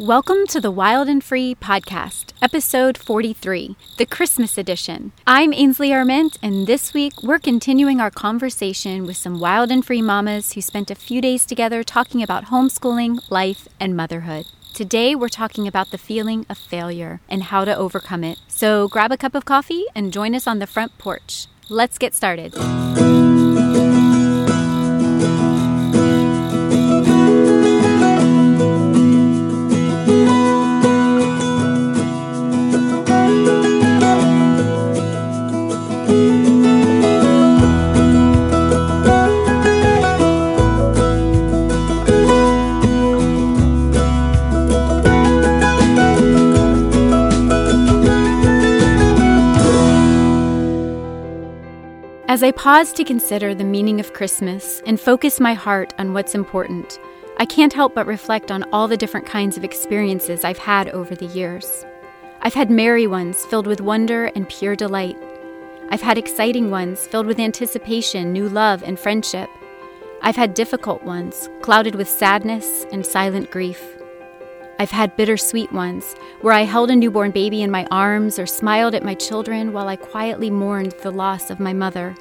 Welcome to the Wild and Free podcast, episode 43, the Christmas edition. I'm Ainsley Arment, and this week we're continuing our conversation with some wild and free mamas who spent a few days together talking about homeschooling, life, and motherhood. Today we're talking about the feeling of failure and how to overcome it. So grab a cup of coffee and join us on the front porch. Let's get started. I pause to consider the meaning of Christmas and focus my heart on what's important, I can't help but reflect on all the different kinds of experiences I've had over the years. I've had merry ones filled with wonder and pure delight. I've had exciting ones filled with anticipation, new love, and friendship. I've had difficult ones clouded with sadness and silent grief. I've had bittersweet ones where I held a newborn baby in my arms or smiled at my children while I quietly mourned the loss of my mother.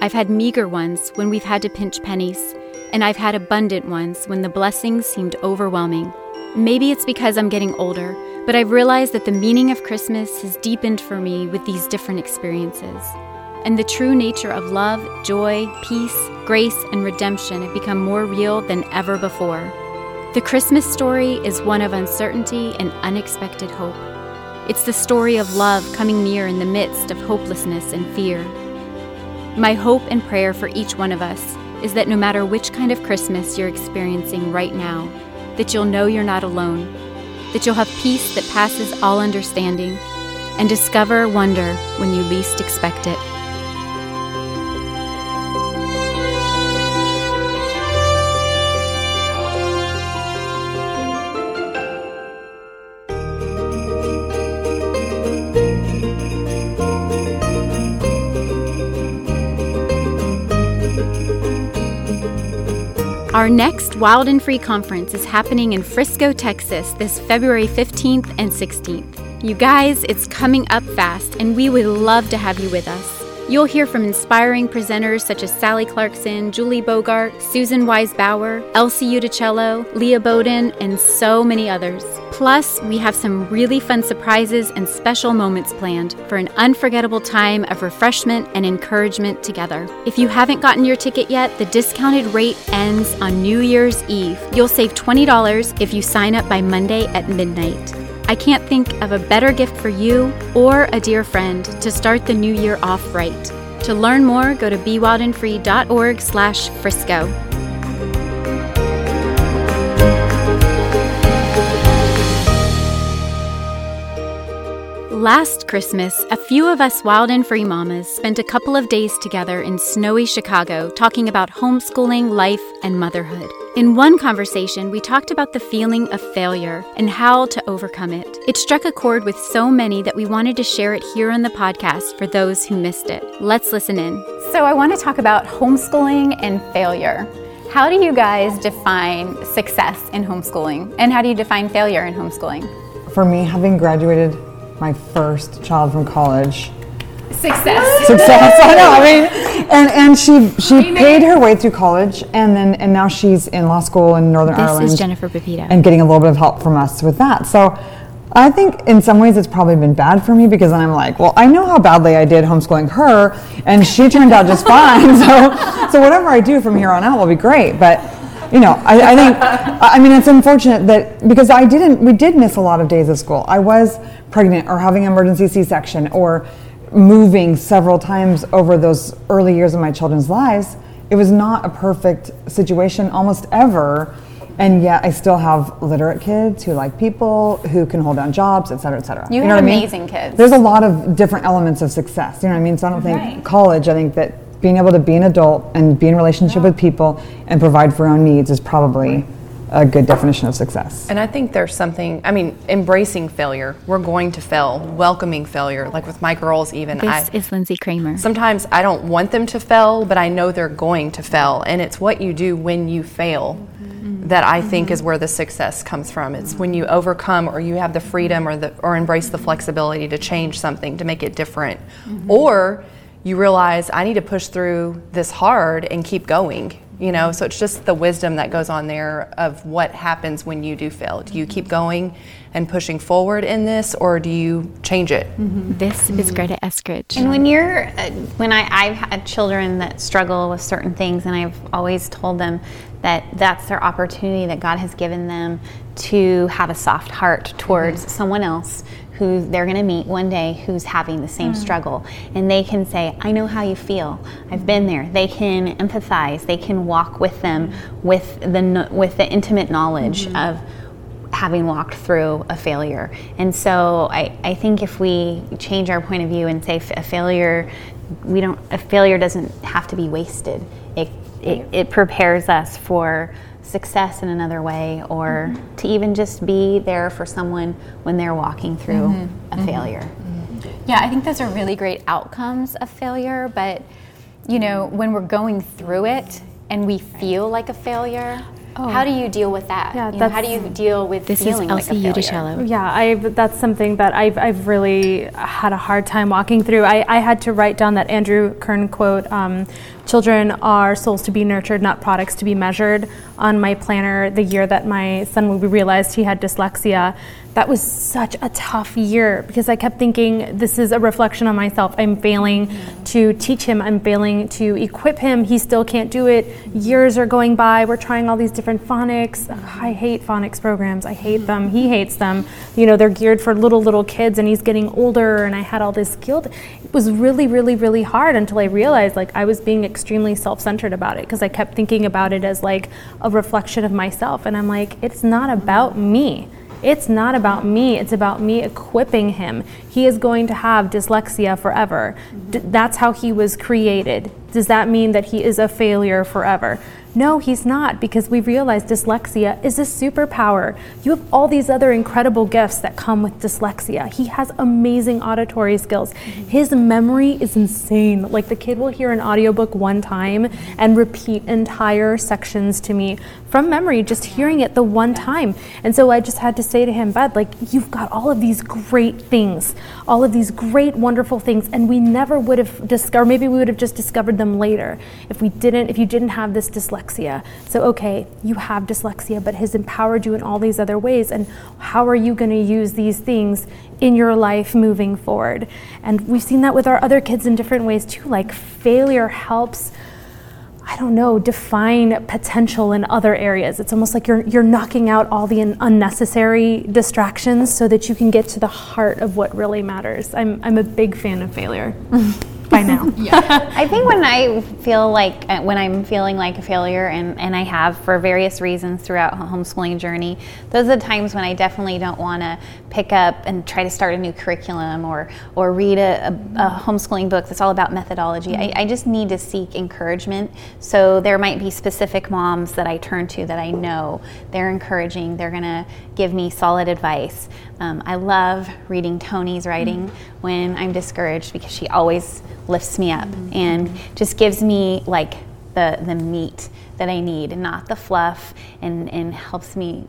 I've had meager ones when we've had to pinch pennies, and I've had abundant ones when the blessings seemed overwhelming. Maybe it's because I'm getting older, but I've realized that the meaning of Christmas has deepened for me with these different experiences. And the true nature of love, joy, peace, grace, and redemption have become more real than ever before. The Christmas story is one of uncertainty and unexpected hope. It's the story of love coming near in the midst of hopelessness and fear. My hope and prayer for each one of us is that no matter which kind of Christmas you're experiencing right now, that you'll know you're not alone, that you'll have peace that passes all understanding, and discover wonder when you least expect it. Our next Wild and Free conference is happening in Frisco, Texas this February 15th and 16th. You guys, it's coming up fast, and we would love to have you with us. You'll hear from inspiring presenters such as Sally Clarkson, Julie Bogart, Susan Wise Bauer, Elsie Uticello, Leah Boden, and so many others. Plus, we have some really fun surprises and special moments planned for an unforgettable time of refreshment and encouragement together. If you haven't gotten your ticket yet, the discounted rate ends on New Year's Eve. You'll save $20 if you sign up by Monday at midnight. I can't think of a better gift for you or a dear friend to start the new year off right. To learn more, go to bewildandfree.org slash Frisco. Last Christmas, a few of us wild and free mamas spent a couple of days together in snowy Chicago talking about homeschooling, life, and motherhood. In one conversation, we talked about the feeling of failure and how to overcome it. It struck a chord with so many that we wanted to share it here on the podcast for those who missed it. Let's listen in. So, I want to talk about homeschooling and failure. How do you guys define success in homeschooling? And how do you define failure in homeschooling? For me, having graduated my first child from college. Success. Success. I know. I mean, and and she she paid her way through college, and then and now she's in law school in Northern this Ireland. This is Jennifer Pepito. And getting a little bit of help from us with that. So. I think in some ways it's probably been bad for me because I'm like, well, I know how badly I did homeschooling her, and she turned out just fine. So, so whatever I do from here on out will be great. But you know, I, I think, I mean, it's unfortunate that because I didn't, we did miss a lot of days of school. I was pregnant or having an emergency C-section or moving several times over those early years of my children's lives. It was not a perfect situation almost ever. And yet I still have literate kids who like people, who can hold down jobs, et cetera, et cetera. You, you know have amazing I mean? kids. There's a lot of different elements of success. You know what I mean? So I don't think right. college, I think that being able to be an adult and be in relationship yeah. with people and provide for your own needs is probably a good definition of success. And I think there's something, I mean, embracing failure. We're going to fail, welcoming failure. Like with my girls, even. This I, is Lindsay Kramer. Sometimes I don't want them to fail, but I know they're going to fail. And it's what you do when you fail mm-hmm. that I think is where the success comes from. It's when you overcome or you have the freedom or, the, or embrace the flexibility to change something, to make it different. Mm-hmm. Or you realize I need to push through this hard and keep going you know so it's just the wisdom that goes on there of what happens when you do fail. Do you keep going and pushing forward in this or do you change it? Mm-hmm. this is greta eskridge. And when you're uh, when I, i've had children that struggle with certain things and i've always told them that that's their opportunity that god has given them to have a soft heart towards mm-hmm. someone else who they're going to meet one day who's having the same mm. struggle. And they can say i know how you feel. I've been there. They can empathize. They can walk with them with the with the intimate knowledge mm-hmm. of having walked through a failure. And so I, I think if we change our point of view and say a failure we don't a failure doesn't have to be wasted. It it, it prepares us for success in another way or mm-hmm. to even just be there for someone when they're walking through mm-hmm. a mm-hmm. failure. Mm-hmm. Yeah, I think those are really great outcomes of failure, but you know, when we're going through it and we feel like a failure, Oh. How do you deal with that? Yeah, you know, how do you deal with this feeling is Elsie like Udicello. Yeah, I that's something that I've, I've really had a hard time walking through. I, I had to write down that Andrew Kern quote, um, children are souls to be nurtured, not products to be measured, on my planner the year that my son, we realized he had dyslexia that was such a tough year because I kept thinking this is a reflection on myself. I'm failing to teach him, I'm failing to equip him. He still can't do it. Years are going by. We're trying all these different phonics. I hate phonics programs. I hate them. He hates them. You know, they're geared for little, little kids, and he's getting older, and I had all this guilt. It was really, really, really hard until I realized like I was being extremely self centered about it because I kept thinking about it as like a reflection of myself. And I'm like, it's not about me. It's not about me, it's about me equipping him. He is going to have dyslexia forever. D- that's how he was created. Does that mean that he is a failure forever? No, he's not, because we realize dyslexia is a superpower. You have all these other incredible gifts that come with dyslexia. He has amazing auditory skills. His memory is insane. Like the kid will hear an audiobook one time and repeat entire sections to me from memory, just hearing it the one time. And so I just had to say to him, Bud, like, you've got all of these great things, all of these great, wonderful things, and we never would have discovered, maybe we would have just discovered them later if we didn't, if you didn't have this dyslexia. So, okay, you have dyslexia, but has empowered you in all these other ways. And how are you going to use these things in your life moving forward? And we've seen that with our other kids in different ways too. Like, failure helps. I don't know, define potential in other areas. It's almost like you're, you're knocking out all the unnecessary distractions so that you can get to the heart of what really matters. I'm, I'm a big fan of failure. by now. yeah. I think when I feel like, uh, when I'm feeling like a failure, and, and I have for various reasons throughout homeschooling journey, those are the times when I definitely don't want to pick up and try to start a new curriculum or, or read a, a, a homeschooling book that's all about methodology. Mm-hmm. I, I just need to seek encouragement. So there might be specific moms that I turn to that I know they're encouraging, they're going to give me solid advice. Um, I love reading Tony's writing mm-hmm. when I'm discouraged because she always lifts me up mm-hmm. and just gives me like the, the meat that I need and not the fluff and, and helps me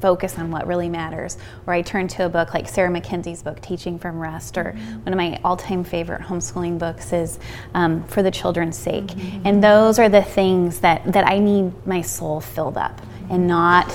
focus on what really matters. Or I turn to a book like Sarah Mackenzie's book, Teaching from Rest, or mm-hmm. one of my all time favorite homeschooling books is um, For the Children's Sake. Mm-hmm. And those are the things that, that I need my soul filled up and not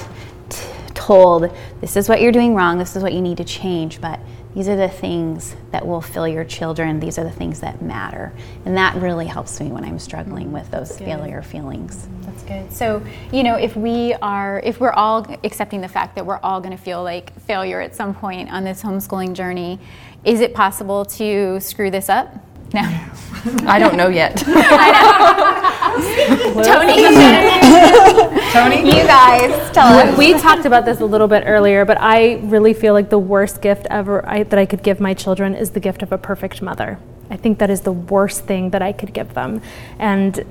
t- told, this is what you're doing wrong, this is what you need to change, but these are the things that will fill your children. These are the things that matter. And that really helps me when I'm struggling with those good. failure feelings. That's good. So, you know, if we are, if we're all accepting the fact that we're all going to feel like failure at some point on this homeschooling journey, is it possible to screw this up? No. I don't know yet. Tony, Tony, you guys tell us. We talked about this a little bit earlier, but I really feel like the worst gift ever I, that I could give my children is the gift of a perfect mother. I think that is the worst thing that I could give them, and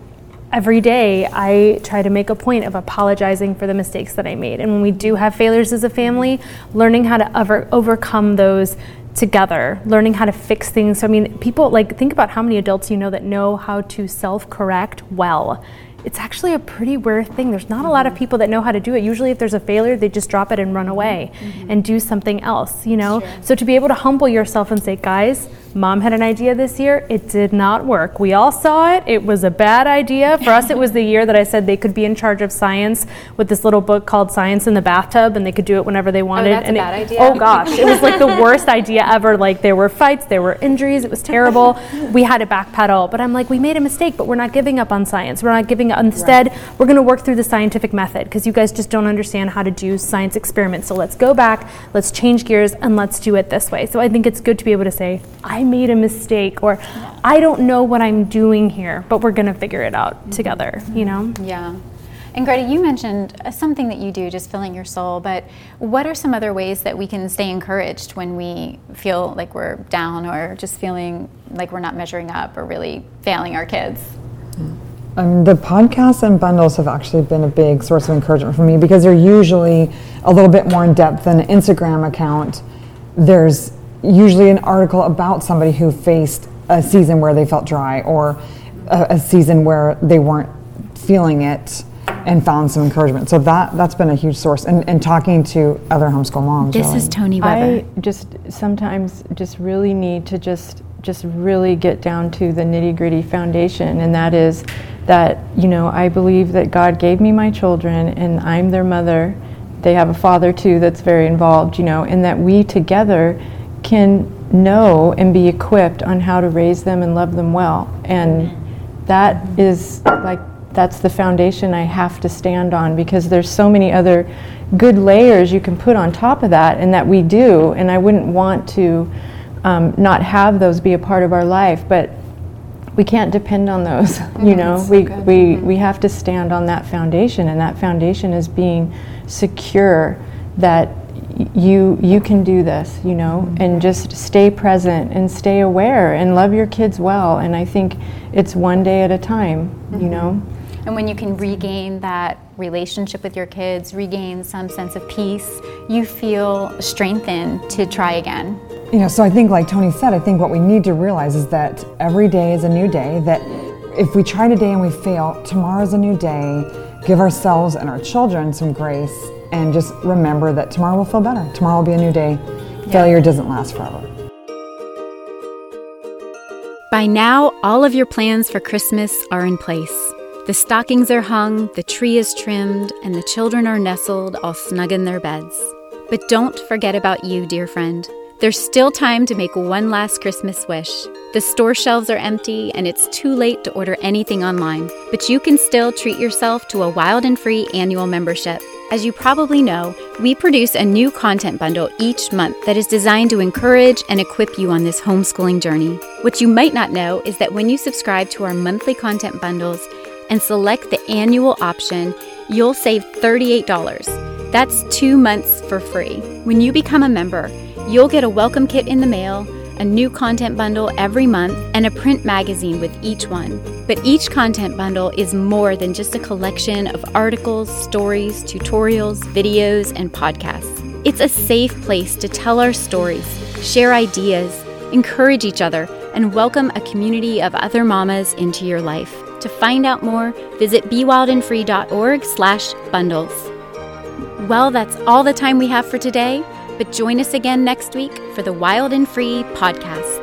every day I try to make a point of apologizing for the mistakes that I made. And when we do have failures as a family, learning how to over, overcome those together, learning how to fix things. So, I mean, people like think about how many adults you know that know how to self correct well it's actually a pretty rare thing. There's not a lot of people that know how to do it. Usually, if there's a failure, they just drop it and run away mm-hmm. and do something else, you know? So, to be able to humble yourself and say, guys, Mom had an idea this year. It did not work. We all saw it. It was a bad idea. For us, it was the year that I said they could be in charge of science with this little book called Science in the Bathtub, and they could do it whenever they wanted. Oh, that's and a bad it, idea. Oh gosh, it was like the worst idea ever. Like there were fights, there were injuries. It was terrible. we had to backpedal, but I'm like, we made a mistake, but we're not giving up on science. We're not giving up. Instead, right. we're going to work through the scientific method because you guys just don't understand how to do science experiments. So let's go back, let's change gears, and let's do it this way. So I think it's good to be able to say, I made a mistake mistake or I don't know what I'm doing here, but we're going to figure it out mm-hmm. together, you know? Yeah. And Greta, you mentioned uh, something that you do, just filling your soul, but what are some other ways that we can stay encouraged when we feel like we're down or just feeling like we're not measuring up or really failing our kids? Um, the podcasts and bundles have actually been a big source of encouragement for me because they're usually a little bit more in depth than an Instagram account. There's usually an article about somebody who faced a season where they felt dry or a, a season where they weren't feeling it and found some encouragement. So that that's been a huge source. And, and talking to other homeschool moms. This really. is Tony Weber. I just sometimes just really need to just just really get down to the nitty gritty foundation, and that is that you know I believe that God gave me my children, and I'm their mother. They have a father too that's very involved, you know, and that we together can know and be equipped on how to raise them and love them well. And that is like, that's the foundation I have to stand on because there's so many other good layers you can put on top of that, and that we do. And I wouldn't want to um, not have those be a part of our life, but we can't depend on those. you know, we, we, mm-hmm. we have to stand on that foundation, and that foundation is being secure that you you can do this you know mm-hmm. and just stay present and stay aware and love your kids well and i think it's one day at a time mm-hmm. you know and when you can regain that relationship with your kids regain some sense of peace you feel strengthened to try again you know so i think like tony said i think what we need to realize is that every day is a new day that if we try today and we fail tomorrow's a new day give ourselves and our children some grace and just remember that tomorrow will feel better. Tomorrow will be a new day. Yeah. Failure doesn't last forever. By now, all of your plans for Christmas are in place. The stockings are hung, the tree is trimmed, and the children are nestled all snug in their beds. But don't forget about you, dear friend. There's still time to make one last Christmas wish. The store shelves are empty and it's too late to order anything online, but you can still treat yourself to a wild and free annual membership. As you probably know, we produce a new content bundle each month that is designed to encourage and equip you on this homeschooling journey. What you might not know is that when you subscribe to our monthly content bundles and select the annual option, you'll save $38. That's two months for free. When you become a member, you'll get a welcome kit in the mail a new content bundle every month, and a print magazine with each one. But each content bundle is more than just a collection of articles, stories, tutorials, videos, and podcasts. It's a safe place to tell our stories, share ideas, encourage each other, and welcome a community of other mamas into your life. To find out more, visit bewildandfree.org slash bundles. Well, that's all the time we have for today. But join us again next week for the Wild and Free podcast.